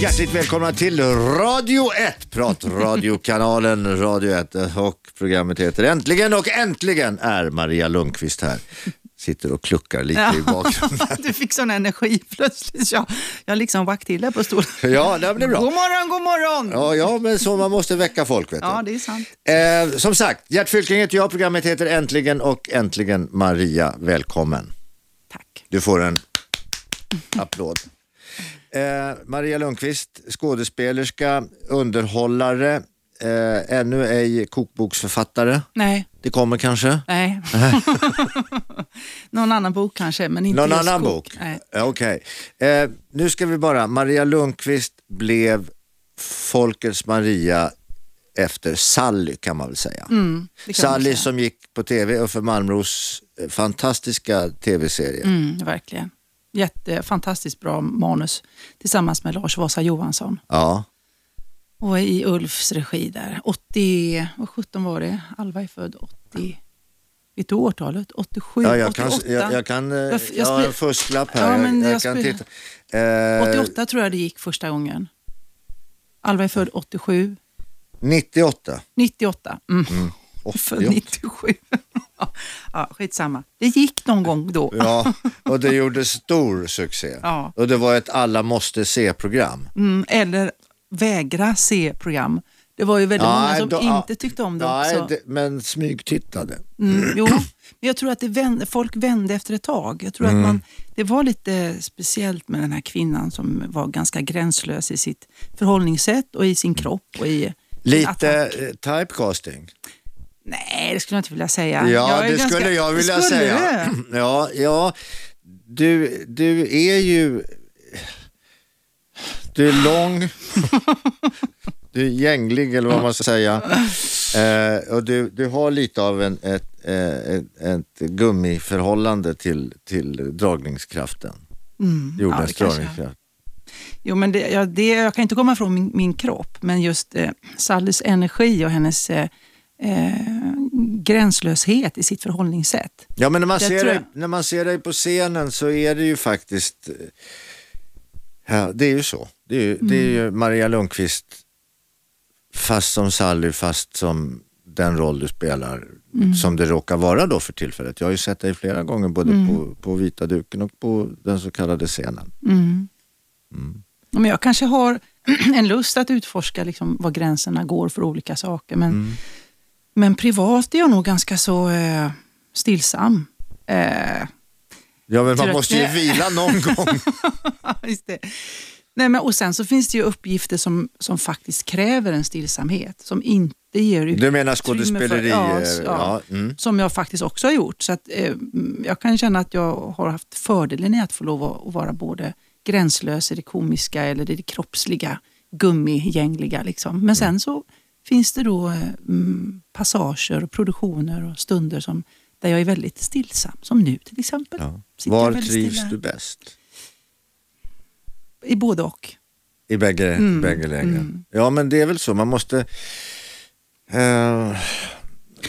Hjärtligt välkomna till Radio 1, pratradiokanalen Radio 1 och programmet heter Äntligen och äntligen är Maria Lundqvist här. Sitter och kluckar lite i bakgrunden. du fick sån energi plötsligt. Jag, jag liksom vack till där på stolen. Ja, det blir bra. God morgon, god morgon! Ja, ja, men så man måste väcka folk vet. Ja, det är sant. Eh, som sagt, Gert Fylking heter jag, programmet heter Äntligen och äntligen Maria, välkommen. Tack. Du får en applåd. Eh, Maria Lundqvist, skådespelerska, underhållare, eh, ännu ej kokboksförfattare. Nej, Det kommer kanske? nej. Någon annan bok kanske, men inte Någon just annan kok. bok? Ja, Okej. Eh, nu ska vi bara, Maria Lundqvist blev Folkets Maria efter Sally kan man väl säga. Mm, Sally säga. som gick på tv, Uffe Malmros eh, fantastiska tv-serie. Mm, verkligen. Jätte, fantastiskt bra manus tillsammans med Lars Vasa Johansson. Ja. Och i Ulfs regi där. 80, vad 17 var det? Alva är född 80. Vet du årtalet? 87, Ja, jag, kan, 88? jag, jag kan, eh, Jag- jag, jag har en fusklapp här. Ja, men jag, jag kan titta. Eh, 88 tror jag det gick första gången. Alva är född 87. 98. 98. Mm. Mm. Född 88. 97. Ja, skitsamma. Det gick någon gång då. Ja, och det gjorde stor succé. Ja. Och det var ett alla måste se-program. Mm, eller vägra se program. Det var ju väldigt många som då- inte tyckte om det nej, också. det, men smygtittade. Mm, jo, men jag tror att vände, folk vände efter ett tag. Jag tror Mm. att man, det var lite speciellt med den här kvinnan som var ganska gränslös i sitt förhållningssätt och i sin kropp. Och i Lite attack. eh, typecasting. Nej, det skulle jag inte vilja säga. Ja, det ganska- skulle jag vilja Skulle säga. du? Ja, ja. Du, du är ju... Du är lång. du är gänglig eller vad man ska säga. Eh, och du, du har lite av en, ett, eh, ett, ett gummiförhållande till, till dragningskraften. Mm, ja, Jordens kanske- dragningskraft. Jo, men det, ja, det, jag kan inte komma från min, min kropp, men just eh, Sallys energi och hennes eh, eh, gränslöshet i sitt förhållningssätt. Ja, men när man, Det ser dig, när man ser dig på scenen så är det ju faktiskt, eh, ja, det är ju så. Det är ju, det är ju Mm. Maria Lundqvist fast som Sally, fast som den roll du spelar, Mm. som det råkar vara då för tillfället. Jag har ju sett dig flera gånger både Mm. på, på vita duken och på den så kallade scenen. Mm. Ja, Men jag kanske har en lust att utforska liksom, var gränserna går för olika saker. Men, Mm. Men privat är jag nog ganska så eh, stillsam. Eh, Ja, men man måste ju vila någon gång. just det. Nej, men, och sen så finns det ju uppgifter som, som faktiskt kräver en stillsamhet. Som inte ger ut Du menar skådespeleri? ja, eh, ja. ja. mm. Som jag faktiskt också har gjort. Så att, eh, jag kan känna att jag har haft fördelen i att få lov att, att vara både gränslös i det komiska eller i det kroppsliga, gummigängliga. Liksom. Men sen så finns det då eh, mm, passager, och produktioner och stunder som, där jag är väldigt stillsam. Som nu till exempel. Ja. Var trivs stilla. du bäst? I både och. I bägge, Mm, bägge lägen. mm. Ja men det är väl så, man måste eh,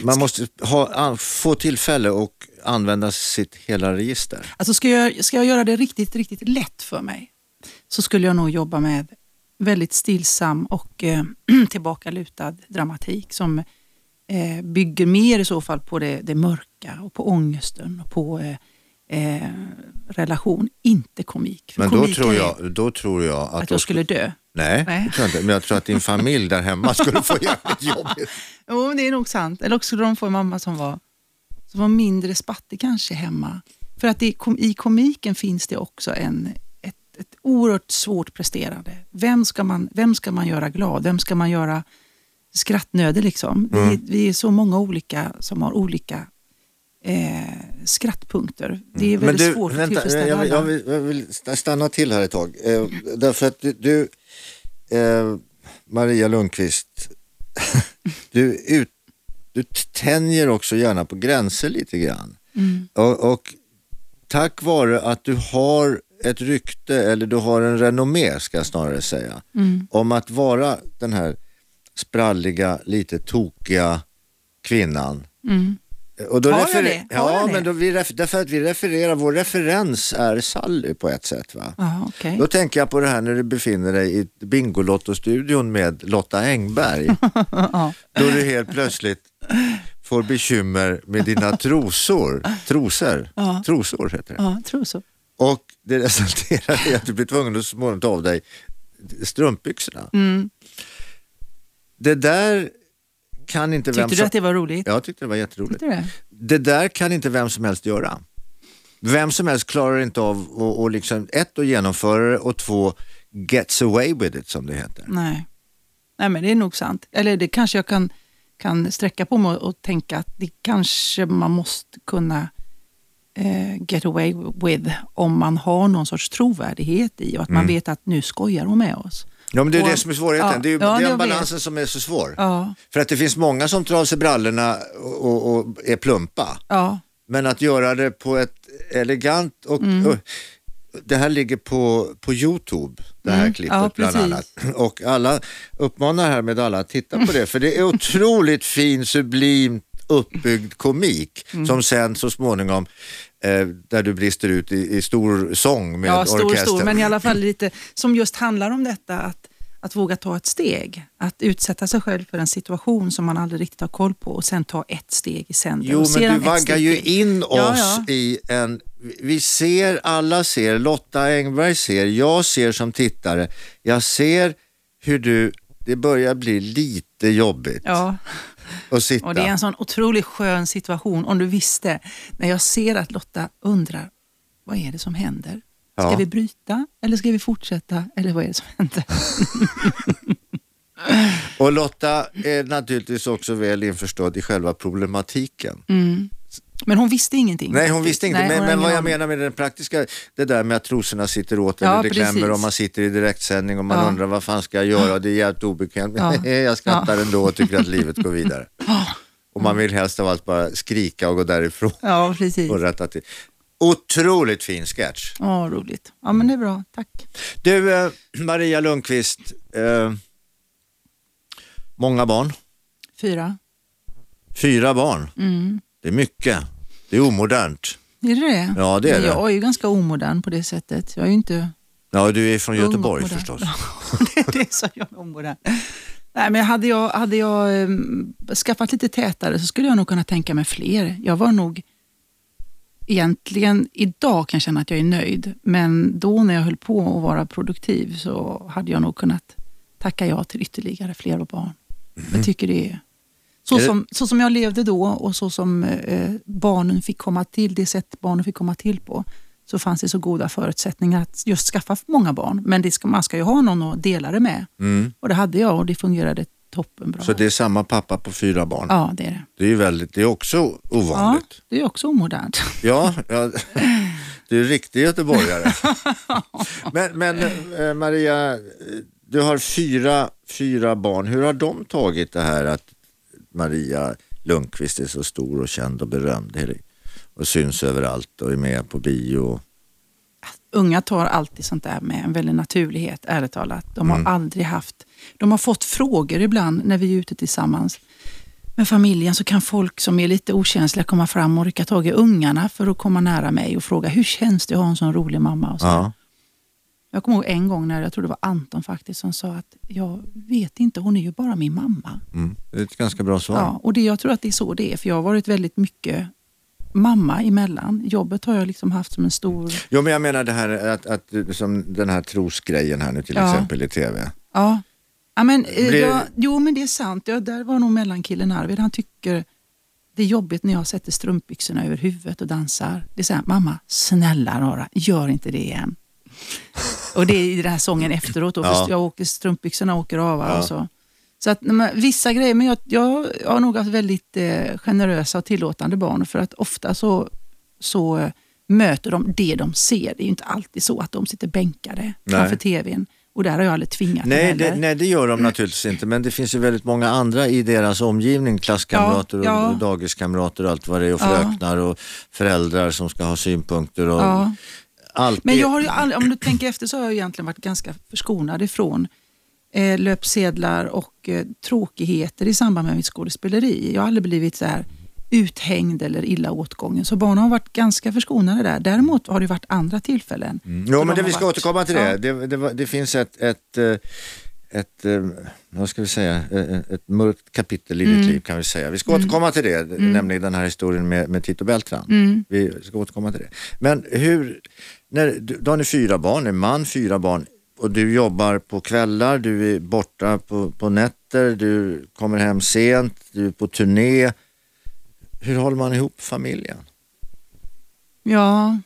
man måste ha, få tillfälle och använda sitt hela register. Alltså ska jag, ska jag göra det riktigt, riktigt lätt för mig så skulle jag nog jobba med väldigt stillsam och eh, tillbakalutad dramatik som eh, bygger mer i så fall på det, det mörka och på ångesten och på eh, eh, relation, inte komik. För Men då komik tror, är jag, då tror jag att... att då jag skulle dö. Nej, Nej. Det tror jag inte. men jag tror att din familj där hemma skulle få jävligt jobbigt. Jo, det är nog sant. Eller också skulle de få en mamma som var, som var mindre spattig kanske hemma. För att det, i komiken finns det också en, ett, oerhört svårt presterande. Vem ska, man, vem ska man göra glad? Vem ska man göra skrattnödig? Liksom? Mm. Vi, vi är så många olika som har olika eh, skrattpunkter. Det är Men väldigt du, svårt att vänta, tillfredsställa jag vill, jag, alla. vill, jag vill stanna till här ett tag. Eh, därför att du, du eh, Maria Lundqvist, du, ut, du tänjer också gärna på gränser lite grann. Mm. Och, och tack vare att du har ett rykte, eller du har en renommé ska jag snarare säga, Mm. om att vara den här spralliga, lite tokiga kvinnan Mm. Och då Har jag det? Har Ja, jag men då vi därför att vi refererar, vår referens är Sally på ett sätt. Va? Ja, okej. Då tänker jag på det här när du befinner dig i Bingolotto-studion med Lotta Engberg. Ja. Då du helt plötsligt får bekymmer med dina trosor. Trosor, Ja. trosor heter det. Ja, så. Och det resulterar i att du blir tvungen att småningom ta av dig strumpbyxorna. Mm. Det där kan inte vem Tyckte du som... att det var roligt? Jag tyckte det var jätteroligt. Du det? Det där kan inte vem som helst göra. Vem som helst klarar inte av att och liksom, ett, att genomföra det och två, gets away with it som det heter. Nej. Nej, men det är nog sant. Eller det kanske jag kan, kan sträcka på mig och tänka att det kanske man måste kunna get away with om man har någon sorts trovärdighet i och att man vet att nu skojar hon med oss. Ja, men det är Och- det som är svårigheten. Ja, det är, ja, den vet. balansen som är så svår. Ja, För att det finns många som tar av sig brallorna och, och, är plumpa. Men att göra det på ett elegant och, Mm. och det här ligger på, på Youtube, det här Mm, klippet ja, bland annat. Och alla uppmanar härmed alla att titta på det, för det är otroligt fin, sublimt uppbyggd komik Mm. som sen så småningom, eh, där du brister ut i, i stor sång med ja stor, orkester. stor, men i alla fall lite som just handlar om detta att, att våga ta ett steg. Att utsätta sig själv för en situation som man aldrig riktigt har koll på och sen ta ett steg i sänder. Jo, men du vaggar ju in oss Ja, ja. i en... Vi ser, alla ser, Lotta Engberg ser, jag ser som tittare, jag ser hur du, det börjar bli lite jobbigt Ja, att sitta. och det är en sån otroligt skön situation om du visste. När jag ser att Lotta undrar, vad är det som händer? Ska Ja. vi bryta eller ska vi fortsätta? Eller vad är det som händer? Och Lotta är naturligtvis också väl införstådd i själva problematiken. Men hon visste ingenting. Nej, hon visste inte, Nej, men, men vad jag menar med den praktiska, det där med att trosorna sitter åt eller Ja, det klämmer och man sitter i direktsändning och man Ja. undrar vad fan ska jag göra och det är jävligt obekvämt. Ja. Jag skrattar ändå och tycker att livet går vidare. Och man vill helst av allt bara skrika och gå därifrån Ja, precis. och rätta till. Otroligt fin sketch. Ja, roligt. Ja, men det är bra. Tack. Du, eh, Maria Lundqvist, eh, många barn, Fyra. fyra barn. Mm. Det är mycket. Det är omodernt. Är det det? Ja, det är det. Jag är ju ganska omodern på det sättet. Jag är inte Ja, du är från Göteborg modern. förstås. det är det som jag är omodern. Nej, men hade jag, hade jag um, skaffat lite tätare så skulle jag nog kunna tänka mig fler. Jag var nog egentligen, idag kan jag känna att jag är nöjd, men då när jag höll på att vara produktiv så hade jag nog kunnat tacka ja till ytterligare fler barn. Jag tycker det är så, som, så som jag levde då och så som eh, barnen fick komma till, det sätt barnen fick komma till på, så fanns det så goda förutsättningar att just skaffa många barn. Men det ska, man ska ju ha någon att dela det med. Mm. Och det hade jag och det fungerade toppenbra. Så det är samma pappa på fyra barn. Ja, det är det. Det är väldigt, det är också Ja, ovanligt. det är också omodernt. Ja, ja du är riktig göteborgare. men men eh, Maria, du har fyra, fyra barn. Hur har de tagit det här att Maria Lundqvist är så stor och känd och berömd och syns överallt och är med på bio? Unga tar alltid sånt där med en väldig naturlighet, ärligt talat. De har Mm. aldrig haft... De har fått frågor ibland när vi är ute tillsammans med familjen så kan folk som är lite okänsliga komma fram och rycka tag i ungarna för att komma nära mig och fråga hur känns det att ha en sån rolig mamma? Och så. Ja. Jag kommer ihåg en gång när jag tror det var Anton faktiskt som sa att jag vet inte, hon är ju bara min mamma. Mm. Det är ett ganska bra svar. Ja, och det, jag tror att det är så det är, för jag har varit väldigt mycket mamma emellan. Jobbet har jag liksom haft som en stor... Jo men jag menar det här att, att som den här trosgrejen här nu till Ja. exempel i tv. Ja, ja men, eh, Blir- jag, jo men det är sant. Ja, där var nog mellankillen Arvid. Han tycker det är jobbigt när jag sätter strumpbyxorna över huvudet och dansar. Det är så här, mamma, snälla rara, gör inte det igen. Och det är i den här sången efteråt då, Ja. jag åker, strumpbyxorna åker av. Ja. Och så. Så att, men, vissa grejer, men jag, jag, jag har nog haft väldigt eh, generösa och tillåtande barn för att ofta så, så eh, möter de det de ser. Det är ju inte alltid så att de sitter bänkade Nej. framför tvn. Och där har jag aldrig tvingat Nej det, nej, det gör de naturligtvis inte, men det finns ju väldigt många andra i deras omgivning, klasskamrater Ja, ja. och dagiskamrater och allt vad det är, och Ja. fröknar och föräldrar som ska ha synpunkter och Ja. allt. Men jag har ju aldrig, om du tänker efter så har jag egentligen varit ganska förskonad ifrån eh, löpsedlar och eh, tråkigheter i samband med mitt skådespeleri. Jag har aldrig blivit så här uthängd eller illa åtgången. Så barnen har varit ganska förskonade där. Däremot har det varit andra tillfällen. Jo, då men de det, vi ska varit- återkomma till det. Ja. Det, det, det finns ett, ett, eh, ett, eh, vad ska vi säga, Eh, ett mörkt kapitel i Mm. ditt liv kan vi säga. Vi ska återkomma till det, nämligen den här historien med, med Tito Beltran. Mm. Vi ska återkomma till det. Men hur, när, då har ni fyra barn, en man, fyra barn och du jobbar på kvällar, du är borta på, på nätter, du kommer hem sent, du är på turné. Hur håller man ihop familjen? Ja,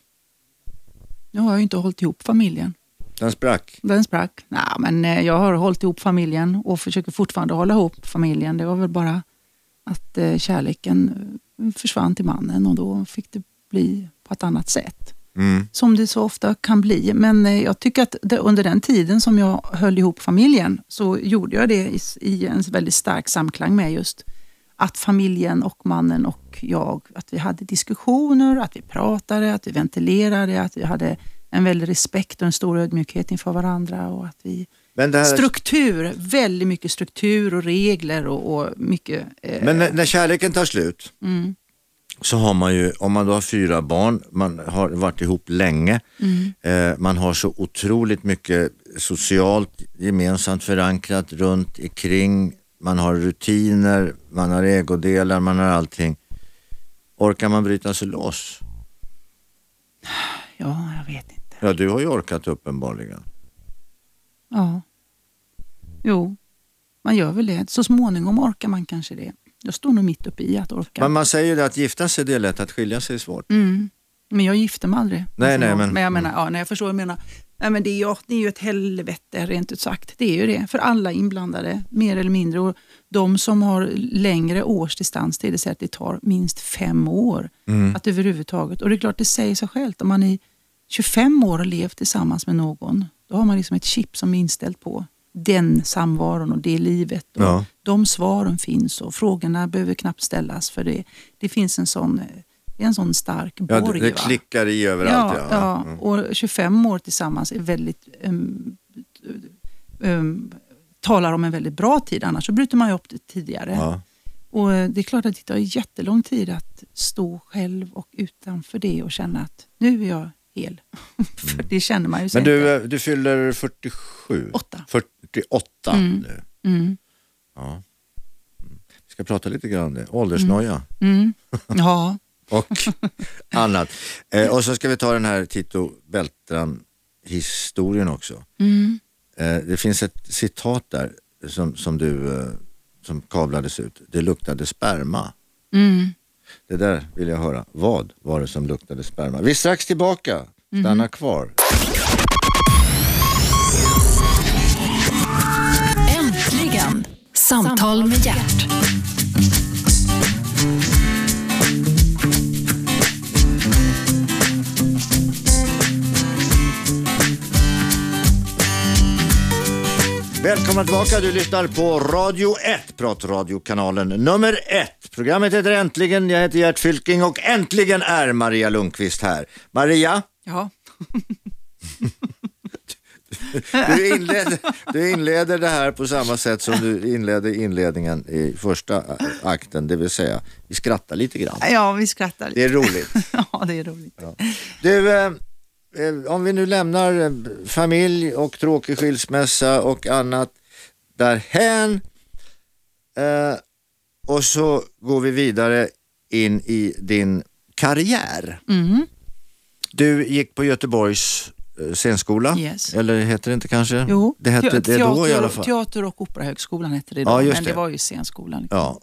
nu har jag ju inte hållit ihop familjen. Den sprack. Den sprack. Nej, men eh, jag har hållit ihop familjen och försöker fortfarande hålla ihop familjen. Det var väl bara att eh, kärleken eh, försvann till mannen och då fick det bli på ett annat sätt. Mm. Som det så ofta kan bli. Men jag tycker att under den tiden som jag höll ihop familjen så gjorde jag det i, i en väldigt stark samklang med just att familjen och mannen och jag, att vi hade diskussioner, att vi pratade, att vi ventilerade, att vi hade en väldig respekt och en stor ödmjukhet inför varandra och att vi här... Struktur, väldigt mycket struktur och regler och, och mycket... Eh, Men när, när kärleken tar slut mm, så har man ju, om man då har fyra barn, man har varit ihop länge, mm, eh, man har så otroligt mycket socialt gemensamt förankrat runt ikring, man har rutiner, man har ägodelar, man har allting. Orkar man bryta sig loss? ja, jag vet inte. Ja, du har ju orkat uppenbarligen. Ja. Jo, man gör väl det. Så småningom orkar man kanske det. Jag står nog mitt uppe i att orka. Men man säger ju det att gifta sig det är lätt, att skilja sig är svårt. Mm. Men jag gifte mig aldrig. Nej, Alltså, nej, men- men jag menar, ja, nej, jag förstår vad du menar. Nej, men det, är ju, det är ju ett helvete rent ut sagt. Det är ju det för alla inblandade, mer eller mindre. Och de som har längre års distans till det så att det tar minst fem år Mm. att överhuvudtaget. Och det är klart, det säger sig självt. Om man i 25 år har levt tillsammans med någon, då har man liksom ett chip som är inställt på den samvaron och det livet. Och Ja. De svaren finns och frågorna behöver knappt ställas för det, det finns en sån, det är en sån stark Ja, borg. det, det klickar i överallt. Ja, Ja, ja. Mm. och 25 år tillsammans är väldigt, um, um, talar om en väldigt bra tid, annars så bryter man ju upp det tidigare. Ja. Och eh, Det är klart att det tar jättelång tid att stå själv och utanför det och känna att nu är jag hel. För det känner man ju sig Mm. Men du, inte. du fyller 47? Åtta. 48 Mm. nu. Mm. Ja. Mm. Vi ska prata lite grann om det. Åldersnoja Mm. Ja, och annat. Eh, och så ska vi ta den här Tito Beltran-historien också. mm. Eh, det finns ett citat där som, som du eh, som kablades ut. Det luktade sperma. Det där vill jag höra. Vad var det som luktade sperma? Vi är strax tillbaka. Stanna Mm. kvar. Äntligen! Samtal med hjärt. Välkomna tillbaka, du lyssnar på Radio 1, pratradiokanalen nummer 1. Programmet heter Äntligen, jag heter Gert Fylking och äntligen är Maria Lundqvist här. Maria, ja. du inleder, du inleder det här på samma sätt som du inledde inledningen i första akten, det vill säga vi skrattar lite grann. ja vi skrattar lite. Det är roligt. Ja, det är roligt. Du, eh, eh, om vi nu lämnar eh, familj och tråkig skilsmässa och annat därhän eh, och så går vi vidare in i din karriär. Mm. Du gick på Göteborgs eh, scenskola, Yes. eller heter det inte kanske? Jo, det hette te- det då i teater- alla fall. Teater och operahögskolan hette det Ja, då, just men det. det. var ju scenskolan. Liksom. Ja.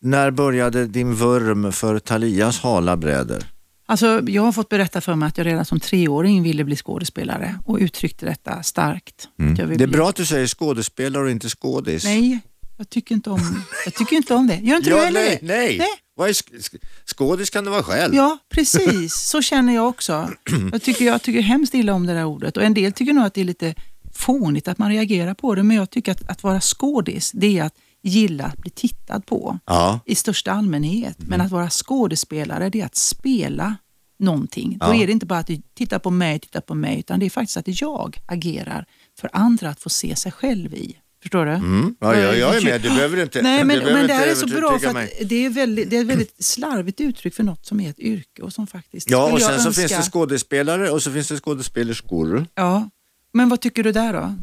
När började din vurm för Talias hala bräder? Alltså, jag har fått berätta för mig att jag redan som treåring ville bli skådespelare och uttryckte detta starkt. Vill Det är bli... bra att du säger skådespelare och inte skådis. Nej, jag tycker inte om, jag tycker inte om det. Gör inte du Ja, heller nej, det? nej. Nej. Vad är sk- skådis kan du vara själv. Ja, precis. Så känner jag också. Jag tycker, jag tycker hemskt illa om det där ordet. Och En del tycker nog att det är lite fånigt att man reagerar på det, men jag tycker att, att vara skådis, det är att gilla att bli tittad på Ja. i största allmänhet. Men att vara skådespelare, det är att spela någonting. Då Ja. är det inte bara att du tittar på mig, tittar på mig, utan det är faktiskt att jag agerar för andra att få se sig själv i. Förstår du? Mm. Ja, jag, jag är med, du behöver inte Nej, men, men det här är så bra för att det är, väldigt, det är ett väldigt slarvigt uttryck för något som är ett yrke och som faktiskt Ja, och sen så önska- finns det skådespelare och så finns det skådespelerskor. Ja, men vad tycker du där då?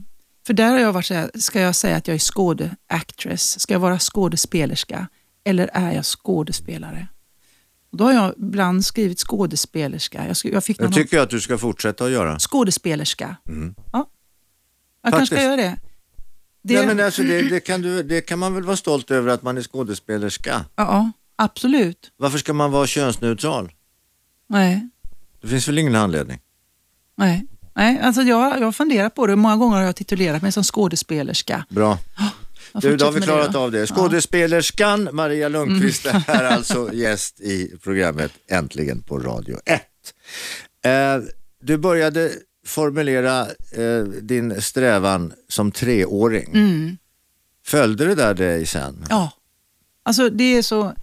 För där har jag varit så här, ska jag säga att jag är skåde-actress? Ska jag vara skådespelerska? Eller är jag skådespelare? Och då har jag ibland skrivit skådespelerska. Jag, jag fick Jag någon tycker att du ska fortsätta att göra. skådespelerska. Mm. Ja. Jag kanske ska göra det. det Ja, men alltså, det, det, kan du, det kan man väl vara stolt över att man är skådespelerska. ja, absolut. Varför ska man vara könsneutral? Nej, Det finns väl ingen anledning? nej. Nej, alltså jag, jag har funderat på det. Många gånger har jag titulerat mig som skådespelerska. Bra. Du, då har vi klarat av det. Skådespelerskan Maria Lundqvist är alltså gäst i programmet Äntligen på Radio 1. Eh, du började formulera eh, din strävan som treåring. Mm. Följde det där dig sen? Ja, alltså det är så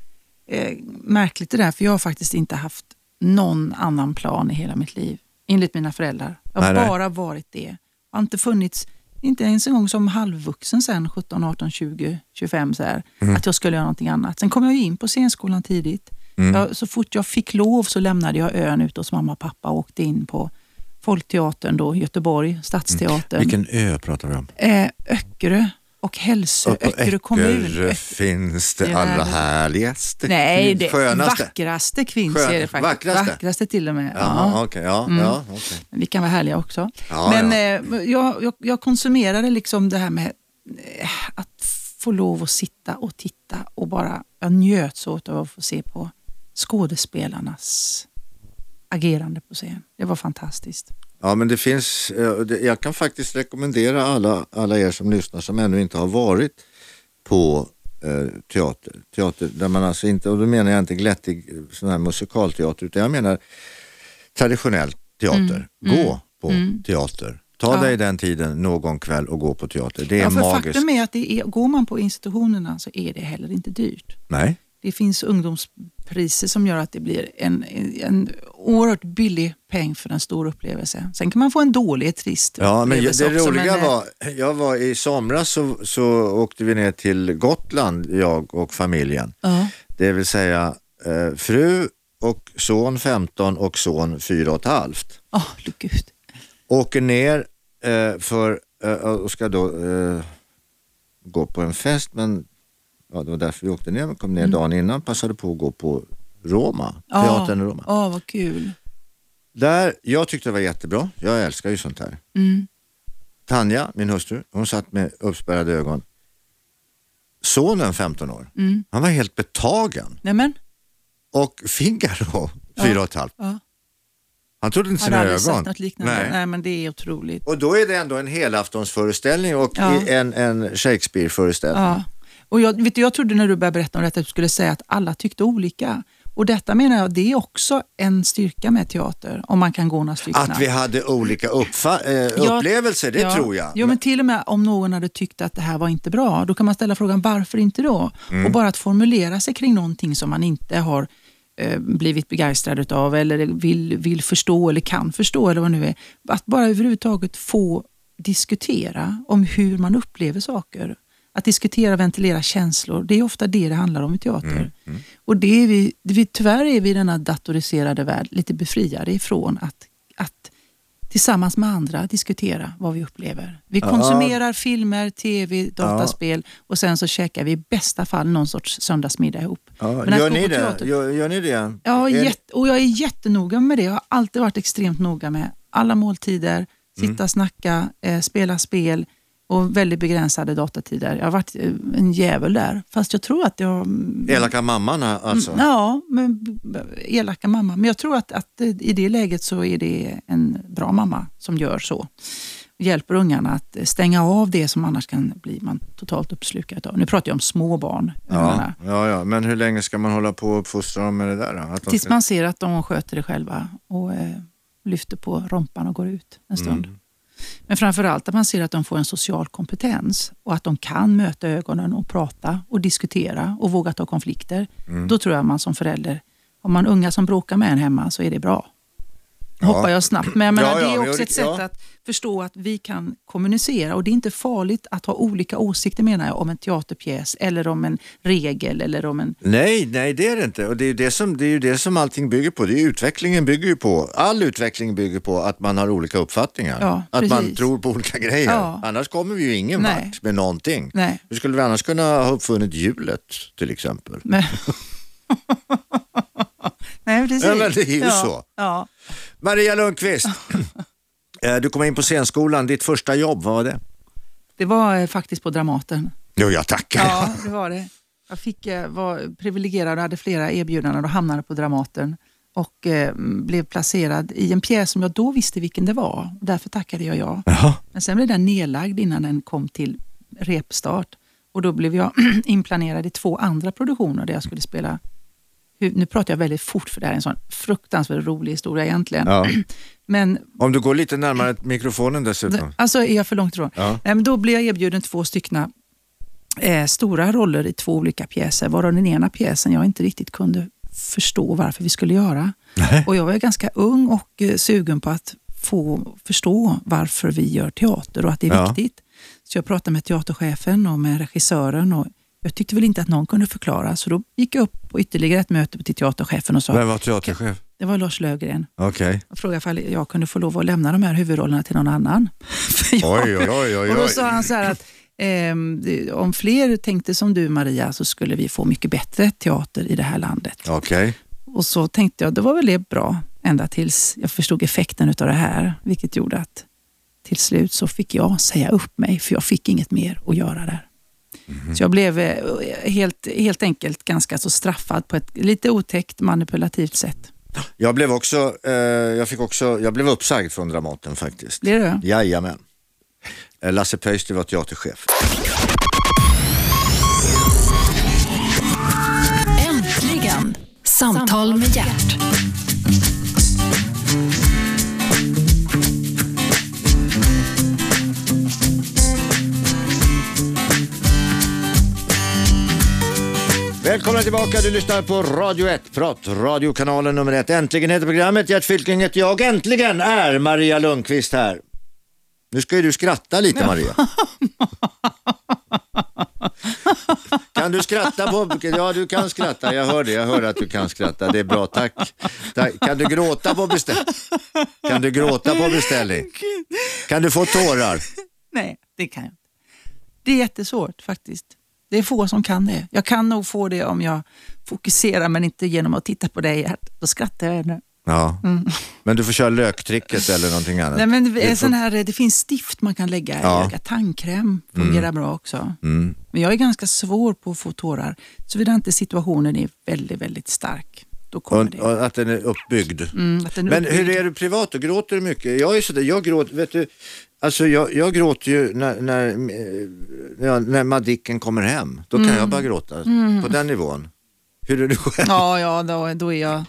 eh, märkligt det där, för jag har faktiskt inte haft någon annan plan i hela mitt liv, enligt mina föräldrar. Jag har Nej, nej. bara varit det. Jag har inte funnits, inte ens en gång som halvvuxen sen, 17, 18, 20, 25, så här, Mm. att jag skulle göra någonting annat. Sen kom jag in på scenskolan tidigt. Mm. Jag, så fort jag fick lov så lämnade jag ön ute hos mamma och pappa och åkte in på Folkteatern då, Göteborg, Stadsteatern. Vilken ö pratar vi om? Eh, Öckerö och Hälsö, Och Öckerö kommun. Öckerö finns det allra härligaste, Nej, det skönaste. vackraste kvinns Skön- är det faktiskt. vackraste? Vackraste till och med. Jaha, Ja. okej. ja, Mm. ja, okej. Vi kan vara härliga också. Ja, Men ja. Eh, jag, jag, jag konsumerade liksom det här med eh, att få lov att sitta och titta och bara, jag njöt så av att få se på skådespelarnas agerande på scen. Det var fantastiskt. Ja, men det finns, eh, jag kan faktiskt rekommendera alla, alla er som lyssnar som ännu inte har varit på eh, teater, teater där man alltså inte, och då menar jag inte glättig eh, sån här musikalteater, utan jag menar traditionell teater. Gå på teater. Ta Mm. Ja. dig den tiden någon kväll och gå på teater. Det är Ja, för magiskt. faktum är att är, går man på institutionerna så är det heller inte dyrt. Nej, Det finns ungdomspriser som gör att det blir en, en, oerhört billig peng för en stor upplevelse. Sen kan man få en dålig, trist Ja, men upplevelse det också, roliga men, eh, var, jag var i somras så, så åkte vi ner till Gotland, jag och familjen. Ja, Det vill säga eh, fru och son 15 och son 4 och ett halvt. oh, gud. Åker ner eh, för, eh, och ska då eh, gå på en fest men ja, det var därför vi åkte ner. Vi kom ner dagen innan, passade på att gå på Roma, Ja, teatern i Roma. Ja, vad kul. Där, jag tyckte det var jättebra, jag älskar ju sånt här. Mm. Tanja, min hustru, hon satt med uppspärrade ögon. Sonen 15 år, Mm. han var helt betagen. Nämen, Och Figaro, fyra och ett halvt. ja. Han trodde inte jag hade sina aldrig ögon. sett något liknande. Nej. Nej. men det är otroligt. Och då är det ändå en helaftonsföreställning och Ja. en, en Shakespeare-föreställning. Ja. Och jag, vet du, jag trodde när du började berätta om detta att du skulle säga att alla tyckte olika. Och detta menar jag, det är också en styrka med teater, om man kan gå några stycken. Att vi hade olika eh, Ja, upplevelser, det ja. tror jag. Jo, men till och med om någon hade tyckt att det här var inte bra, då kan man ställa frågan varför inte då? Mm. Och bara att formulera sig kring någonting som man inte har eh, blivit begeistrad av eller vill, vill förstå eller kan förstå eller vad det nu är. Att bara överhuvudtaget få diskutera om hur man upplever saker. Att diskutera och ventilera känslor, det är ofta det det handlar om i teater. Mm, Och det är vi, vi, tyvärr är vi i denna datoriserade värld lite befriade ifrån att, att tillsammans med andra diskutera vad vi upplever. Vi Ja. konsumerar filmer, tv, dataspel och sen så käkar vi i bästa fall någon sorts söndagsmiddag ihop. Ja, gör, ni det? Gör, gör ni det? Ja, och jag är jättenoga med det. Jag har alltid varit extremt noga med alla måltider, Mm. sitta, snacka, eh, spela spel och väldigt begränsade datatider. Jag har varit eh, en jävel där. Fast jag tror att jag... Elaka mamman alltså? Mm, Ja, men b- elaka mamma. Men jag tror att, att i det läget så är det en bra mamma som gör så. Hjälper ungarna att stänga av det som annars kan bli man totalt uppslukad av. Nu pratar jag om små barn. Ja, ja, ja, men hur länge ska man hålla på och uppfostra dem med det där? Att Tills ska... man ser att de sköter det själva och eh, lyfter på rompan och går ut en stund. Mm. Men framförallt att man ser att de får en social kompetens och att de kan möta ögonen och prata och diskutera och våga ta konflikter. Mm. Då tror jag man som förälder, om man unga som bråkar med en hemma så är det bra. Hoppar jag snabbt. Men jag menar, Ja, det är också ett sätt att förstå att vi kan kommunicera och det är inte farligt att ha olika åsikter menar jag om en teaterpjäs eller om en regel eller om en... Nej, nej det är det inte. Och det är, ju det, som, det är det som allting bygger på. Det är, utvecklingen bygger ju på, all utveckling bygger på att man har olika uppfattningar. Ja, att man precis. tror på olika grejer. Ja. Annars kommer vi ju ingen Nej. vart med någonting. Nej. Hur skulle vi annars kunna ha uppfunnit hjulet till exempel? Nej, precis. Men det är ju ja, så. Ja. Maria Lundqvist, eh, du kom in på scenskolan. Ditt första jobb, vad var det? Det var eh, faktiskt på Dramaten. Jo, jag tackar. Ja, det var det. Jag fick, eh, var privilegierad och hade flera erbjudanden och hamnade på Dramaten och eh, blev placerad i en pjäs som jag då visste vilken det var. Därför tackade jag ja. Jaha. Men sen blev den nedlagd innan den kom till repstart. Och då blev jag inplanerad i två andra produktioner där jag skulle spela hu- nu pratar jag väldigt fort för det här är en sån fruktansvärt rolig historia egentligen. Ja. Men Om du går lite närmare mikrofonen dessutom. Alltså är jag för långt ifrån? Ja. Nej, men då blev jag erbjuden två styckna eh, stora roller i två olika pjäser, varav den ena pjäsen jag inte riktigt kunde förstå varför vi skulle göra. Nej. Och jag var ganska ung och eh, sugen på att få förstå varför vi gör teater och att det är Ja. viktigt. Så jag pratade med teaterchefen och med regissören och jag tyckte väl inte att någon kunde förklara, så då gick jag upp på ytterligare ett möte till teaterchefen och sa, Vem var teaterchef? det var Lars Lövgren, Okej. och frågade ifall jag kunde få lov att lämna de här huvudrollerna till någon annan. Jag- Oj, oj, oj, oj. och då sa han så här att det- om fler tänkte som du Maria så skulle vi få mycket bättre teater i det här landet. Okej. Och så tänkte jag, det var väl det bra, ända tills jag förstod effekten av det här, vilket gjorde att till slut så fick jag säga upp mig, för jag fick inget mer att göra där. Så jag blev eh, helt, helt enkelt ganska så straffad på ett lite otäckt manipulativt sätt. Jag blev också, eh, jag fick också, jag blev uppsagd från Dramaten faktiskt. Blir det? Jajamän. Eh, Lasse Pöysti var teaterchef. Äntligen! Samtal med hjärt. Välkomna tillbaka, du lyssnar på Radio 1, Prat, radiokanalen nummer ett. Äntligen heter programmet, Gert Fylking heter jag. Äntligen är Maria Lundqvist här. Nu ska ju du skratta lite Maria. Kan du skratta på... Ja, du kan skratta. Jag hör det. Jag hör att du kan skratta. Det är bra, tack. tack. Kan du gråta på beställning? Kan du gråta på beställning? Kan du få tårar? Nej, det kan jag inte. Det är jättesvårt faktiskt. Det är få som kan det. Jag kan nog få det om jag fokuserar men inte genom att titta på dig. Då skrattar jag ännu. Ja, men du får köra löktricket eller någonting annat. Nej, men det, sån här, det finns stift man kan lägga Ja. i ögat. Tandkräm fungerar bra också. Mm. Men jag är ganska svår på att få tårar. Såvida inte situationen är väldigt, väldigt stark. Då kommer Och, det. och att den är uppbyggd. Mm, den är Men uppbyggd. hur är du privat? Och gråter du mycket? Jag är sådär, jag gråter, vet du, alltså jag, jag gråter ju när, när, eh, när Madicken kommer hem. Då kan Mm. jag bara gråta på den nivån. Hur är du själv? Ja, ja då, då, är jag,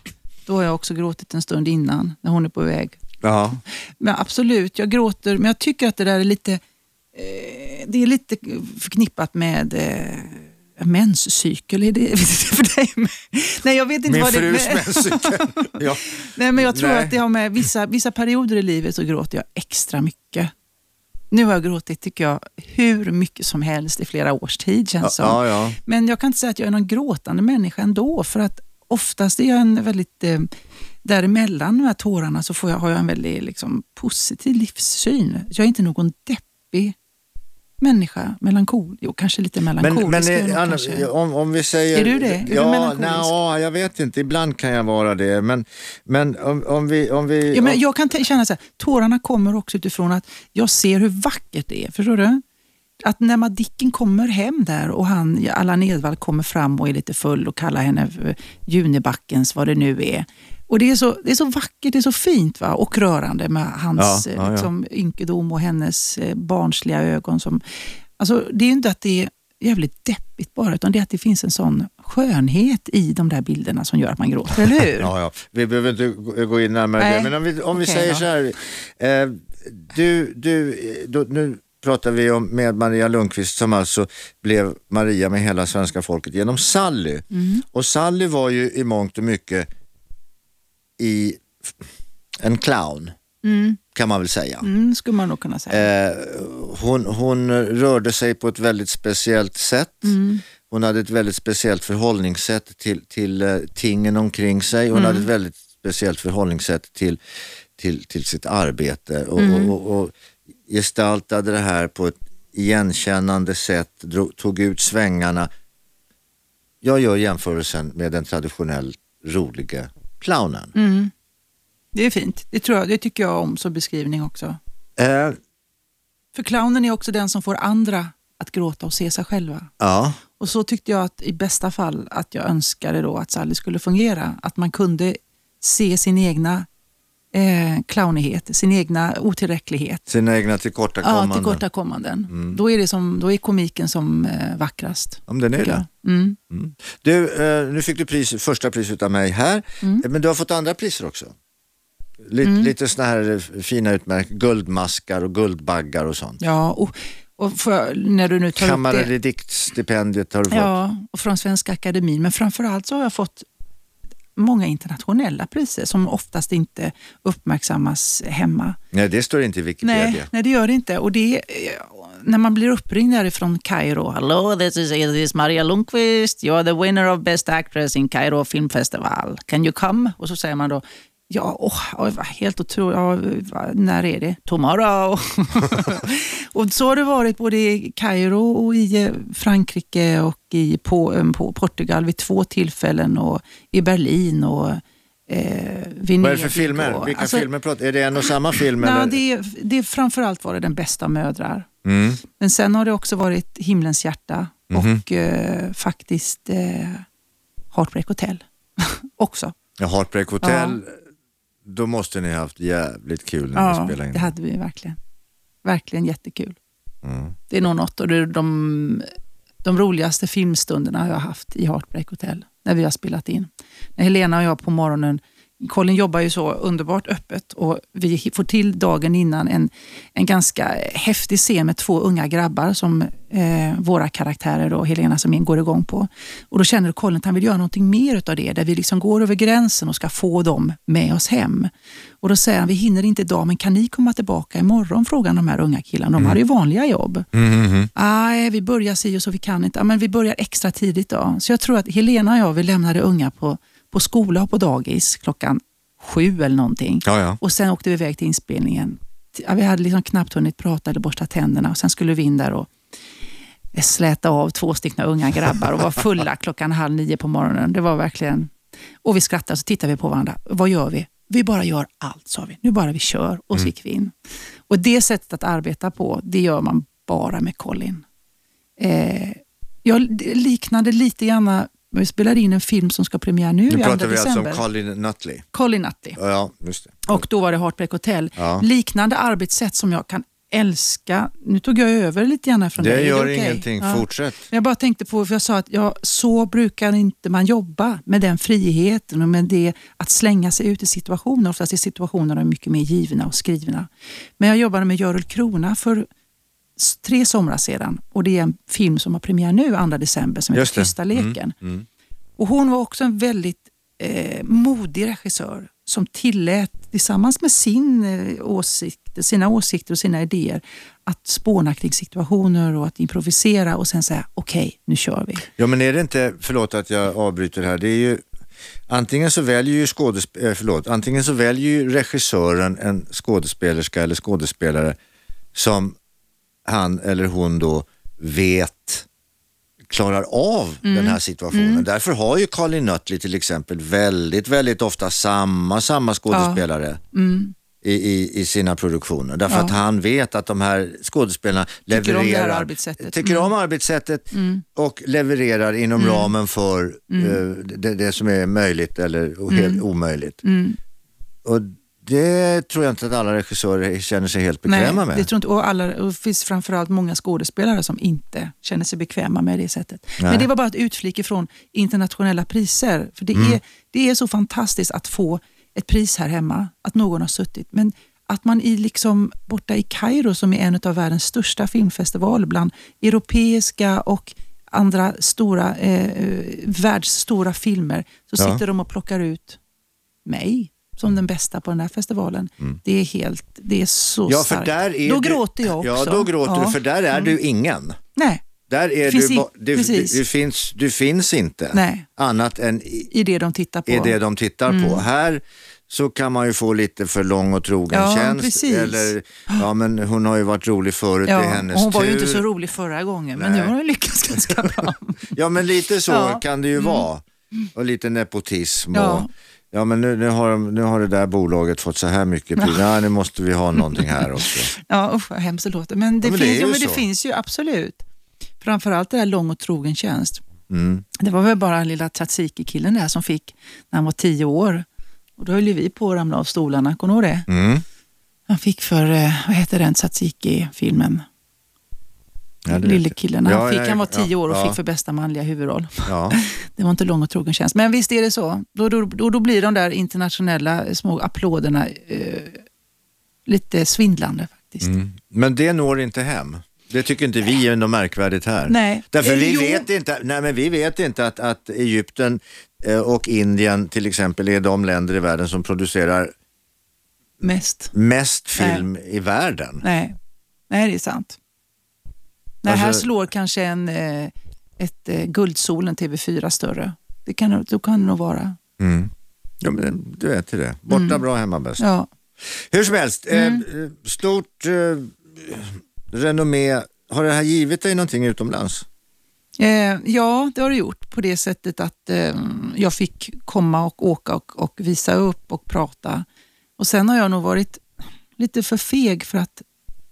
då har jag också gråtit en stund innan, när hon är på väg. Ja. Men absolut, jag gråter, men jag tycker att det där är lite, eh, det är lite förknippat med eh, menscykel. Är det, för dig? Nej, jag vet inte Min vad det frus menscykel. ja. Nej, men jag tror Nej. att det har med vissa, vissa perioder i livet så gråter jag extra mycket. Nu har jag gråtit, tycker jag, hur mycket som helst i flera års tid känns som. Ja, ja. Men jag kan inte säga att jag är någon gråtande människa ändå, för att oftast är jag en väldigt, eh, däremellan de här tårarna så får jag, har jag en väldigt liksom, positiv livssyn. Jag är inte någon deppig människa, melankol. Jo, kanske lite Men, melankolisk. men eh, Anna, om, om vi säger... Är du det? Är du ja, melankolisk? ja, jag vet inte. Ibland kan jag vara det. Men, men om, om vi... Om vi Ja, men jag kan känna så här, tårarna kommer också utifrån att jag ser hur vackert det är. Förstår du? Att när Madicken kommer hem där och han, Allan Edwall kommer fram och är lite full och kallar henne för Junibackens, vad det nu är. Och det är så, det är så vackert, det är så fint va? och rörande med hans Ja, eh, ja, ja. Liksom, ynkedom och hennes eh, barnsliga ögon. Som, alltså, det är ju inte att det är jävligt deppigt bara, utan det är att det finns en sån skönhet i de där bilderna som gör att man gråter, eller hur? Ja, ja. Vi behöver inte gå- in närmare Nej. det. Men om vi, om vi Okej säger då. så här. Eh, du, du, då, nu pratar vi om med Maria Lundqvist som alltså blev Maria med hela svenska folket genom Sally. Mm. Och Sally var ju i mångt och mycket i en clown, kan man väl säga. Mm, skulle man nog kunna säga. Eh, hon, hon rörde sig på ett väldigt speciellt sätt. Mm. Hon hade ett väldigt speciellt förhållningssätt till, till eh, tingen omkring sig. Hon hade ett väldigt speciellt förhållningssätt till, till, till sitt arbete och, och, och, och gestaltade det här på ett igenkännande sätt, drog, tog ut svängarna. Jag gör jämförelsen med den traditionellt roliga clownen. Det är fint. Det, tror jag, det tycker jag om som beskrivning också. Eh, För clownen är också den som får andra att gråta och se sig själva. ja, Och så tyckte jag att i bästa fall att jag önskade då att Sally skulle fungera. Att man kunde se sin egna eh, clownighet, sin egna otillräcklighet. sina egna Ja, tillkortakommanden. tillkortakommanden. Då, är det som, då är komiken som eh, vackrast. Om den är det. jag. Mm. Du, eh, nu fick du pris, första priset av mig här, Mm. Eh, men du har fått andra priser också. Lite, lite såna här eh, fina utmärkelser, guldmaskar och guldbaggar och sånt. Ja, och, och för, när du nu tar. Kammarediktstipendiet har du fått. Ja, och från Svenska Akademin. Men framförallt så har jag fått många internationella priser som oftast inte uppmärksammas hemma. Nej, det står inte i Wikipedia. Nej, nej, det gör det inte. Och det, eh, när man blir uppringd därifrån Kairo. Hello, this is, this is Maria Lundqvist. You are the winner of Best Actress in Kairo Film Festival. Can you come? Och så säger man då, ja, oj, vad helt otroligt. Ja, vad- när är det? Tomorrow. och så har det varit både i Kairo och i eh, Frankrike och i på, eh, på Portugal vid två tillfällen och i Berlin och eh, Venedig. Vad är det för filmer? Och, Vilka alltså, filmer pratar Är det en och samma film? Nej, eller? det, är- det är framförallt var det Den bästa mödrar. Mm. Men sen har det också varit Himlens hjärta Mhm. och eh, faktiskt eh, Heartbreak Hotel också. Ja, Heartbreak Hotel, då måste ni ha haft jävligt kul när ni Ja, spelade in. det hade vi verkligen. Verkligen jättekul. Mm. Det är nog något och är de, de roligaste filmstunderna har jag haft i Heartbreak Hotel när vi har spelat in. När Helena och jag på morgonen Colin jobbar ju så underbart öppet och vi får till dagen innan en, en ganska häftig scen med två unga grabbar som eh, våra karaktärer och Helena som in går igång på. Och då känner Colin att han vill göra någonting mer utav det, där vi liksom går över gränsen och ska få dem med oss hem. Och då säger han, vi hinner inte idag, men kan ni komma tillbaka imorgon? Frågar de här unga killarna. De hade ju vanliga jobb. Mm, Nej, vi börjar si och så, vi kan inte. Ja, men vi börjar extra tidigt då. Så jag tror att Helena och jag, vi lämnade unga på, på skola och på dagis klockan sju eller någonting. Ja, ja. Och sen åkte vi iväg till inspelningen. Ja, vi hade liksom knappt hunnit prata eller borsta tänderna och sen skulle vi in där och släta av två stycken unga grabbar och var fulla klockan halv nio på morgonen. Det var verkligen... Och vi skrattade och så tittade vi på varandra. Vad gör vi? Vi bara gör allt, sa vi. Nu bara vi kör och så gick vi in. Och det sättet att arbeta på, det gör man bara med Colin. Eh, jag liknade lite grann, vi spelade in en film som ska premiär nu Nu i 2 pratar vi december. alltså om Colin Nutley. Colin Nutley. Ja, just det. Och då var det Heartbreak Hotel. Ja. Liknande arbetssätt som jag kan älska. Nu tog jag över lite grann från Det dig. Är gör okej? ingenting, Ja. fortsätt. Jag bara tänkte på, för jag sa att ja, så brukar inte man jobba med den friheten och med det att slänga sig ut i situationer. Oftast är situationerna mycket mer givna och skrivna. Men jag jobbade med Görel Krona för tre somrar sedan och det är en film som har premiär nu 2 december som heter. Tysta leken. Mm. Och hon var också en väldigt eh, modig regissör som tillät tillsammans med sin eh, åsikt, sina åsikter och sina idéer att spåna kring situationer och att improvisera och sen säga okej, nu kör vi. Ja, men är det inte, förlåt att jag avbryter här, det är ju Antingen så väljer ju skådesp- eh, förlåt, antingen så väljer ju regissören en skådespelerska eller skådespelare som han eller hon då vet klarar av den här situationen. Därför har ju Colin Nutley till exempel väldigt, väldigt ofta samma, samma skådespelare i, i, i sina produktioner. Därför Ja. att han vet att de här skådespelarna Tycker om det här levererar, arbetssättet. tycker om arbetssättet och levererar inom ramen för eh, det, det som är möjligt eller helt omöjligt. Och det tror jag inte att alla regissörer känner sig helt bekväma med. det tror inte, och, alla, och det finns framförallt många skådespelare som inte känner sig bekväma med det sättet. Nej. Men det var bara ett utflik ifrån internationella priser. För det, Mm. är, det är så fantastiskt att få ett pris här hemma, att någon har suttit. Men att man i liksom, borta i Kairo, som är en av världens största filmfestivaler, bland europeiska och andra stora, eh, eh, världsstora filmer, så Ja. sitter de och plockar ut mig som den bästa på den här festivalen. Det är helt, det är så Mm. Ja, starkt. är då du, gråter jag också. Ja, då gråter Ja. Mm. du, för där är du ingen. Nej, Där är Finns du, i- du, du, du, finns, du finns inte Nej. annat än i, i det de tittar på. i det de tittar på. Här så kan man ju få lite för lång och trogen Ja, tjänst. precis. Eller, ja men hon har ju varit rolig förut, det är Ja, hennes hon var tur. ju inte så rolig förra gången, men Nej. nu har hon lyckats ganska bra. Ja men lite så Ja. Mm. kan det ju vara. Och lite nepotism. Ja. Och, ja men nu, nu, har de, nu har det där bolaget fått så här mycket pris. Ja. nu måste vi ha någonting här också. Ja, usch vad hemskt det låter. Men det, Ja, men det finns, ju men det finns ju absolut. Framförallt det här lång och trogen tjänst. Mm. Det var väl bara lilla Tsatsiki-killen där som fick när han var tio år. Och då höll ju vi på att ramla av stolarna, kommer du ihåg det? Mm. Han fick för, eh, vad heter den Tsatsiki-filmen? Ja, Lille killen. Han, fick, ja, han var tio år och fick för bästa manliga huvudroll. Det var inte lång och trogen tjänst. Men visst är det så. Då, då, då, då blir de där internationella små applåderna eh, lite svindlande faktiskt. Mm. Men det når inte hem. Det tycker inte vi är något märkvärdigt här. Nej. Därför vi jo. vet inte, nej men vi vet inte att, att Egypten eh, och Indien till exempel är de länder i världen som producerar Mest. mest film i världen. Nej. Nej, det är sant. Nej, här Alltså- slår kanske en, eh, ett eh, Guldsolen TV4 större. Det kan, då kan det nog vara. Mm. Ja, men du vet ju det. Borta bra, hemma bäst. Ja. Hur som helst, Mm. eh, stort eh, renommé. Har det här givit dig någonting utomlands? Eh, ja, det har det gjort på det sättet att eh, jag fick komma och åka och, och visa upp och prata. Och Sen har jag nog varit lite för feg för att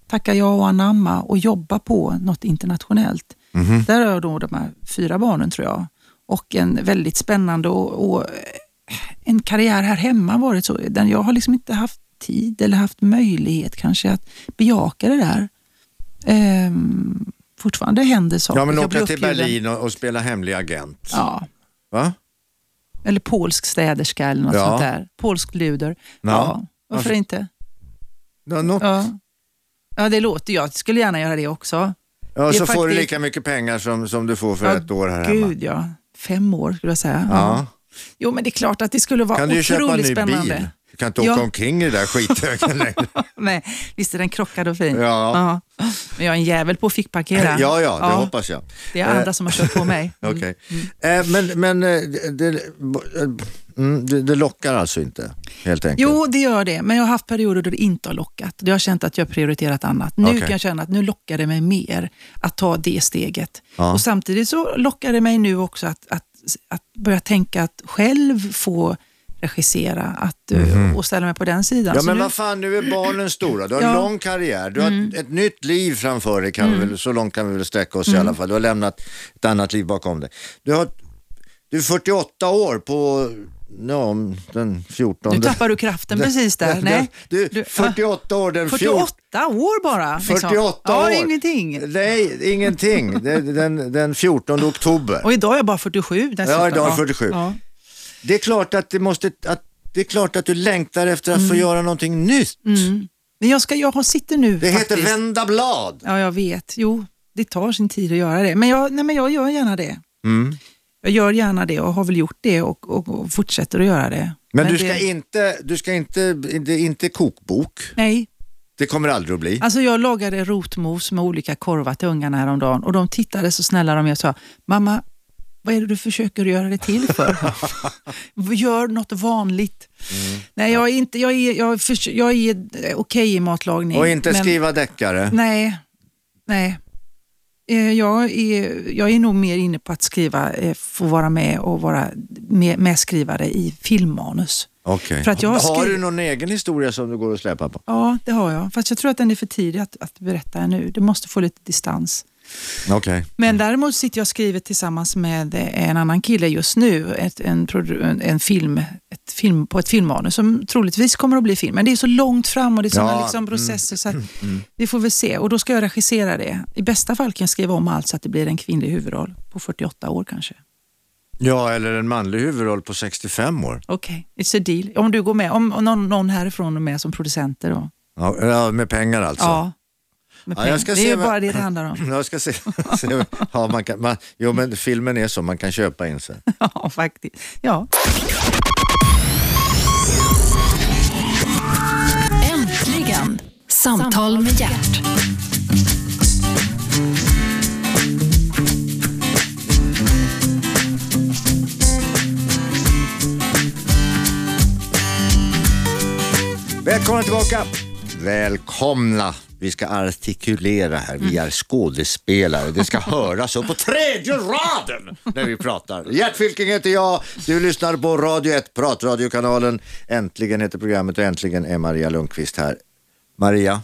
tacka ja och anamma och jobba på något internationellt. Mhm. Där har jag då de här fyra barnen tror jag och en väldigt spännande och, och eh, en karriär här hemma varit så. Den jag har liksom inte haft tid eller haft möjlighet kanske att bejaka det där. Ehm, fortfarande händer saker. Ja, men åka till. Berlin och, och spela hemlig agent. Ja, Va? eller polsk städerska eller något Ja. sånt där. Polsk luder. Ja. Ja, varför Varför- inte? Ja, något. Ja. Ja, det låter Jag skulle gärna göra det också. Ja, Det så är får du faktiskt- lika mycket pengar som, som du får för Ja, ett år här hemma. Gud ja, fem år skulle jag säga. Ja. Jo, men det är klart att det skulle vara Kan du köpa en otroligt ny spännande. bil? Kan inte åka Ja. omkring i det där skithögen längre. Nej, visst är den krockad och fin. Ja. Men jag är en jävel på att fickparkera. Ja, ja, det hoppas jag. Det är andra som har kört på mig. Mm. Okej. Eh, men men eh, det, mm, det, det lockar alltså inte, helt enkelt? Jo, det gör det. Men jag har haft perioder då det inte har lockat. Då har jag känt att jag har prioriterat annat. Nu Okej. kan jag känna att nu lockar det mig mer att ta det steget. Ja. Och Samtidigt så lockar det mig nu också att, att, att börja tänka att själv få regissera att, eh, och ställa mig på den sidan. Ja Så men nu, vad fan, nu är barnen stora. Du har en Ja. Mm. lång karriär, du har ett, ett nytt liv framför dig, kan vi väl, så långt kan vi väl sträcka oss i Mm. alla fall. Du har lämnat ett annat liv bakom dig. Du, har, du är 48 år på ja, den 14. nu tappar du kraften precis där. Den- Nej. Du, Du- 48 år den 14. 48 år bara. liksom. 48 ja, år. ingenting. Nej, ingenting. Den, den 14 oktober. Och idag är jag bara 47 dessutom. Ja, idag är 47. Ja. Det är klart att det måste, att, det är klart att du längtar efter att få göra någonting nytt. Mm. Men jag, ska, jag sitter nu Det faktiskt. heter vända blad. Ja, jag vet. Jo, det tar sin tid att göra det. Men jag, nej, men jag gör gärna det. Mm. Jag gör gärna det och har väl gjort det och, och, och fortsätter att göra det. Men, du ska, det, inte, du ska inte, det är inte kokbok. Nej, Det kommer aldrig att bli. alltså jag lagade rotmos med olika korvar till ungarna häromdagen och de tittade så snälla de och sa, mamma, vad är det du försöker göra det till för? Gör något vanligt. Mm. Nej, jag är, inte, jag är, jag är, jag är eh, okej i matlagning. Och inte men- skriva deckare. Nej, nej. Eh, Jag är, jag är nog mer inne på att skriva, eh, få vara med och vara med, medskrivare i filmmanus. Okej. För att jag Har skri- du någon egen historia som du går och släpar på? Ja, det har jag. Fast jag tror att den är för tidig att, att berätta ännu. Det måste få lite distans. Okej. Men däremot sitter jag och skriver tillsammans med en annan kille just nu, ett, en, en, film, ett film på ett filmmanus som troligtvis kommer att bli film. Men det är så långt fram och det är sådana Ja, liksom processer så att vi får väl se. Och då ska jag regissera det. I bästa fall kan jag skriva om allt så att det blir en kvinnlig huvudroll på 48 år kanske. Ja, eller en manlig huvudroll på 65 år. Okej, it's a deal. Om du går med, om om någon, någon härifrån är med som producenter då? Ja, med pengar alltså. Ja. Med Ja, jag pengar. ska det är se ju vad- bara det det handlar om. Jag ska se. se ja, man kan, man, jo, men filmen är så, man kan köpa in sig. Ja, faktiskt. Ja. Samtal med hjärt. Välkomna tillbaka! Välkomna! Vi ska artikulera här, vi är skådespelare. Det ska höras upp på tredje raden när vi pratar. Gert Fylking heter jag, du lyssnar på Radio 1, pratradiokanalen. Äntligen heter programmet och äntligen är Maria Lundqvist här. Maria,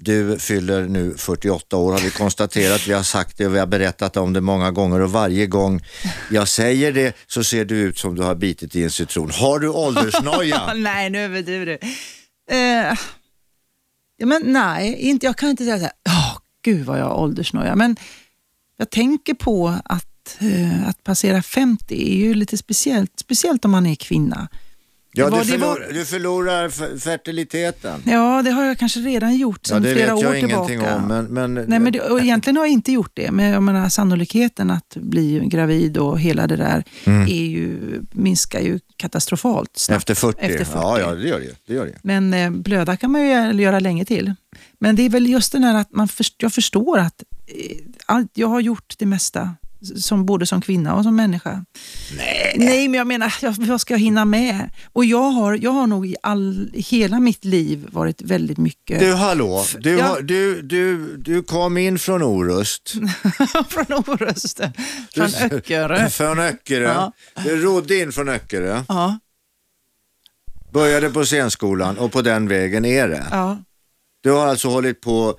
du fyller nu 48 år har vi konstaterat. Vi har sagt det och vi har berättat om det många gånger och varje gång jag säger det så ser du ut som du har bitit i en citron. Har du åldersnoja? nej, nu överdriver du. Eh, ja, men nej, inte, jag kan inte säga så här, oh, gud vad jag har åldersnoja. Men jag tänker på att, eh, att passera 50 är ju lite speciellt, speciellt om man är kvinna. Ja, Det du, det var- förlorar, du förlorar fertiliteten. Ja, det har jag kanske redan gjort Ja, sedan det flera vet jag år ingenting tillbaka. om. Men, men, Nej, men det, och egentligen har jag inte gjort det, men jag menar, sannolikheten att bli gravid och hela det där är ju, minskar ju katastrofalt snabbt. efter 40? Efter 40. Ja, ja, det gör det. det, gör det. Men eh, blöda kan man ju göra- länge till. Men det är väl just den här att man först, jag förstår att eh, allt, jag har gjort det mesta, som, både som kvinna och som människa. Nej, Nej men jag menar, jag, vad ska jag hinna med? Och jag har, jag har nog i all, hela mitt liv varit väldigt mycket Du, hallå. Du, Ja. har, du, du, du kom in från Orust. från Orust, från Du- Öckerö. Från Öckerö. Ja. Du rodde in från Öckerö. Ja, Började på scenskolan och på den vägen är det. ja. Du har alltså hållit på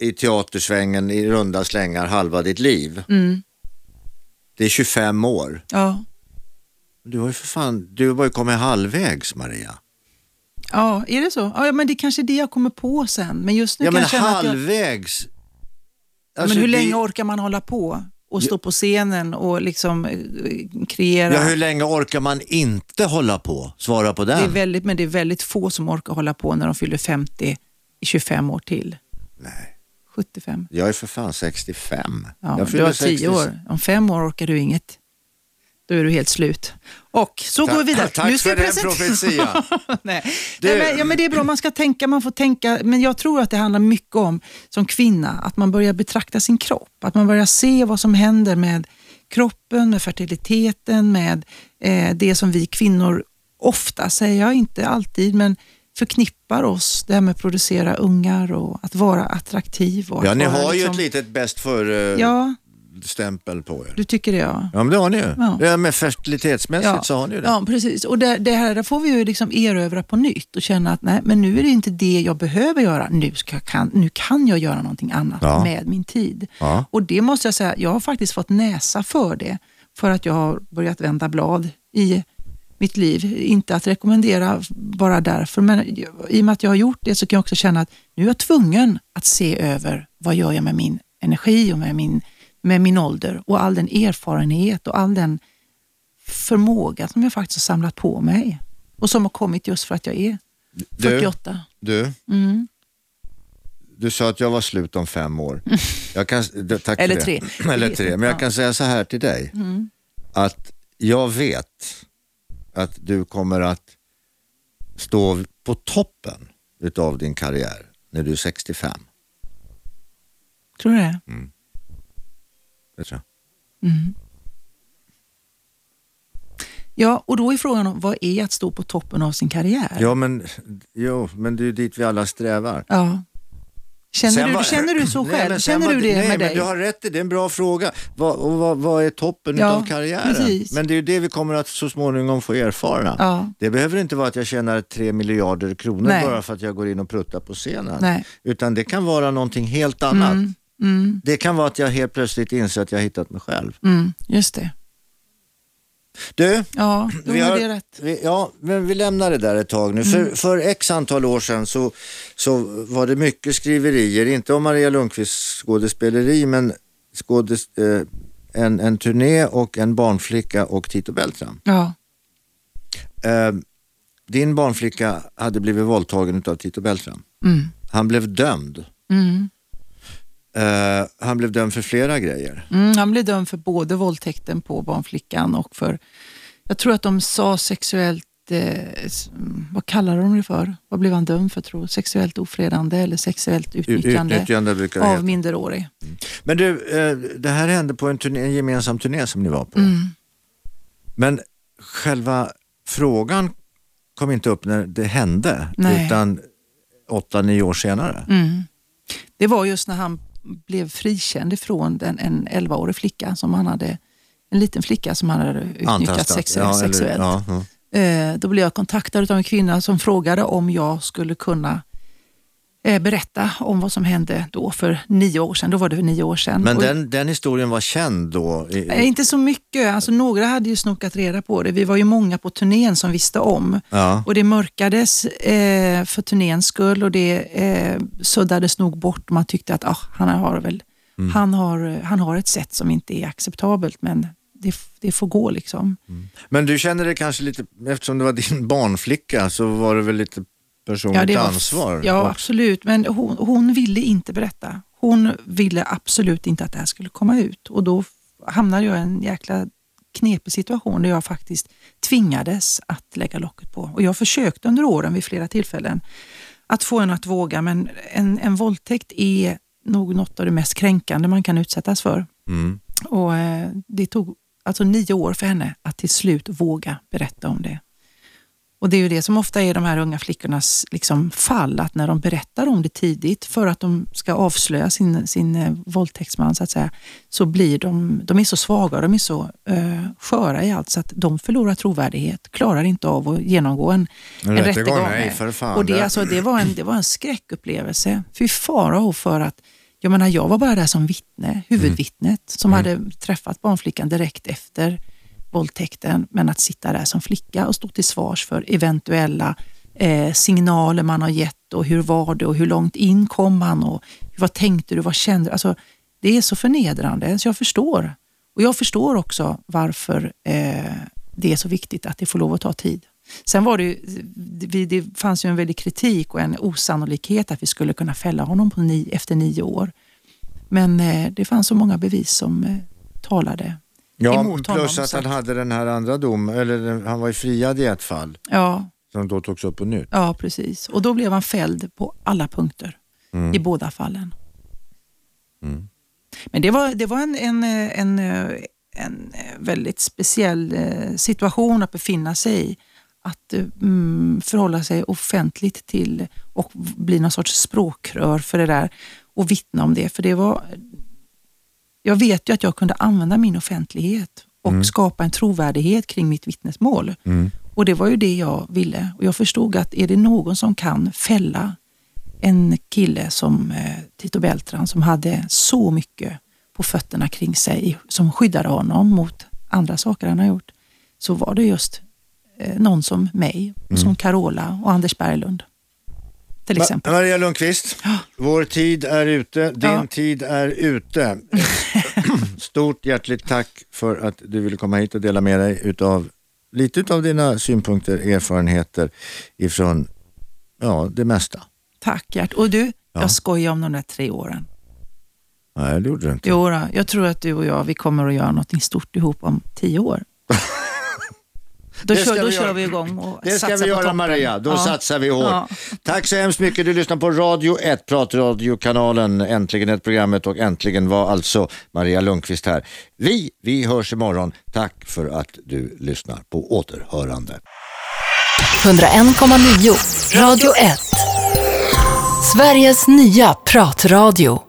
i teatersvängen i runda slängar halva ditt liv. Mm, Det är 25 år. ja. Du har ju för fan, du har ju kommit halvvägs Maria. Ja, är det så? Ja, men det är kanske är det jag kommer på sen. Men just nu Ja kan men jag känna att jag... halvvägs. Ja, Alltså, men hur det- länge orkar man hålla på och stå på scenen och liksom eh, kreera? Ja, hur länge orkar man inte hålla på? Svara på det är den. väldigt, men det är väldigt få som orkar hålla på när de fyller 50 i 25 år till. Nej, 75. jag är för fan 65. Ja, jag du har 10 60. år. Om fem år orkar du inget. Då är du helt slut. Och så går vi vidare. Tack Nu ska för den profetian. Nej. Du- Nej, men, ja, men det är bra, man ska tänka, man får tänka, men jag tror att det handlar mycket om, som kvinna, att man börjar betrakta sin kropp. Att man börjar se vad som händer med kroppen, med fertiliteten, med eh, det som vi kvinnor ofta, säger jag inte alltid, men förknippar oss, det här med att producera ungar och att vara attraktiv. Och Ja, ni har ju liksom, ett litet bäst för Ja, stämpel på er. du tycker det ja. Ja, men det har ni ju. Ja. Ja. med fertilitetsmässigt så har ni ju det. Ja, precis. Och det, det här får vi ju liksom erövra på nytt och känna att nej, men nu är det inte det jag behöver göra. Nu, ska kan, nu kan jag göra någonting annat Ja. med min tid. Ja. Och det måste jag säga, jag har faktiskt fått näsa för det. För att jag har börjat vända blad i mitt liv. Inte att rekommendera bara därför, men i och med att jag har gjort det så kan jag också känna att nu är jag tvungen att se över vad gör jag med min energi och med min, med min ålder och all den erfarenhet och all den förmåga som jag faktiskt har samlat på mig och som har kommit just för att jag är Du, 48. du, Mm. du sa att jag var slut om fem år. Jag kan, tack Eller tre. Eller tre. Men jag jag. kan säga så här till dig. Mm. Att jag vet att du kommer att stå på toppen utav din karriär när du är 65. Tror du det? Det tror jag. Ja, och då är frågan om vad är att stå på toppen av sin karriär? Ja, men, jo, men det är ju dit vi alla strävar. Ja. Känner, Sen du, var- känner du så Nej, själv? sen känner var du det nej, med men dig? Du har rätt i det, är en bra fråga. Vad, och vad, vad är toppen Ja, av karriären? precis. Men det är ju det vi kommer att så småningom få erfara. Ja. Det behöver inte vara att jag tjänar tre miljarder kronor Nej. bara för att jag går in och pruttar på scenen. Nej. Utan det kan vara någonting helt annat. Mm, mm, Det kan vara att jag helt plötsligt inser att jag har hittat mig själv. mm, just det. Du, Ja, vi har, det rätt. Vi, ja, men vi lämnar det där ett tag nu. Mm. För, för x antal år sedan så, så var det mycket skriverier, inte om Maria Lundqvists skådespeleri, men skådes, eh, en, en turné och en barnflicka och Tito Beltram. Ja, Eh, din barnflicka hade blivit våldtagen av Tito Beltram. mm, Han blev dömd. mm, Eh, han blev dömd för flera grejer. mm. Han blev dömd för både våldtäkten på barnflickan och för, jag tror att de sa sexuellt eh, mm, vad kallar de det för? Vad blev han dömd för tror? Sexuellt ofredande eller sexuellt utnyttjande, Utnyttjande av minderårig. Men du, eh, det här hände på en, turné, en gemensam turné som ni var på. Mm. Men själva frågan kom inte upp när det hände, Nej. utan åtta, nio år senare. Mm. Det var just när han blev frikänd ifrån den, en 11-årig flicka som han hade, en liten flicka som han hade utnyttjat Antastat. sex, Ja, eller- sexuellt. ja, ja. Eh, då blev jag kontaktad av en kvinna som frågade om jag skulle kunna berätta om vad som hände då för nio år sedan. Då var det för nio år sedan. Men den, den historien var känd då? Eh, Inte så mycket. Alltså, några hade ju snokat reda på det. Vi var ju många på turnén som visste om. ja. Och det mörkades eh, för turnéns skull och det eh, suddades nog bort. Man tyckte att ah, han, har väl, Mm. han, har, han har ett sätt som inte är acceptabelt men det, det får gå liksom. Men du känner det kanske lite, eftersom det var din barnflicka så var det väl lite personligt var- ansvar? Ja, absolut. Men hon, hon ville inte berätta. Hon ville absolut inte att det här skulle komma ut. Och då hamnade jag i en jäkla knepig situation där jag faktiskt tvingades att lägga locket på. Och jag försökte under åren vid flera tillfällen att få henne att våga, men en, en våldtäkt är nog något av det mest kränkande man kan utsättas för. Mm. Och eh, Det tog alltså nio år för henne att till slut våga berätta om det. Och Det är ju det som ofta är de här unga flickornas liksom, fall, att när de berättar om det tidigt för att de ska avslöja sin, sin eh, våldtäktsman, så att säga, så blir de, de är så svaga de är så eh, sköra i allt så att de förlorar trovärdighet, klarar inte av att genomgå en, En rättegång, nej, för fan. och det, alltså, det, var en, det var en skräckupplevelse. Fy farao för att jag menar, jag var bara där som vittne, huvudvittnet, som hade träffat barnflickan direkt efter våldtäkten. Men att sitta där som flicka och stå till svars för eventuella eh, signaler man har gett och hur var det och hur långt in kom man och vad tänkte du, vad kände du? Alltså, det är så förnedrande, så jag förstår. Och jag förstår också varför eh, det är så viktigt att det får lov att ta tid. Sen var det ju, det, fanns ju en väldig kritik och en osannolikhet att vi skulle kunna fälla honom på ni, efter nio år. Men eh, det fanns så många bevis som eh, talade Ja, plus att han hade den här andra dom, eller han var ju friad i ett fall Ja, som då togs upp på nytt. ja, precis. Och då blev han fälld på alla punkter Mm. i båda fallen. Men det var, det var en, en, eh, en, eh, en eh, väldigt speciell situation att befinna sig i. Att mm, förhålla sig offentligt till och bli någon sorts språkrör för det där och vittna om det. För det var, jag vet ju att jag kunde använda min offentlighet och skapa en trovärdighet kring mitt vittnesmål. Och det var ju det jag ville. Och jag förstod att är det någon som kan fälla en kille som eh, Tito Beltran som hade så mycket på fötterna kring sig som skyddade honom mot andra saker han har gjort, så var det just eh, någon som mig, och som Carola och Anders Berglund. Till Ma- exempel. Maria Lundqvist, Ja. vår tid är ute, din Ja. tid är ute. Stort hjärtligt tack för att du ville komma hit och dela med dig utav lite utav dina synpunkter, erfarenheter ifrån ja, det mesta. Tack Gert. Och du, Ja. jag skojar om de där tre åren. Nej, det gjorde du inte. Jo, då, jag tror att du och jag vi kommer att göra något stort ihop om tio år. Då, Det kör, då vi kör vi igång och Det ska vi göra. Maria, då Ja. satsar vi hårt. Ja. Tack så hemskt mycket. Du lyssnar på Radio 1, pratradiokanalen Äntligen ett programmet och äntligen var alltså Maria Lundqvist här. Vi, vi hörs imorgon. Tack för att du lyssnar på återhörande. 101,9 Radio 1. Sveriges nya pratradio.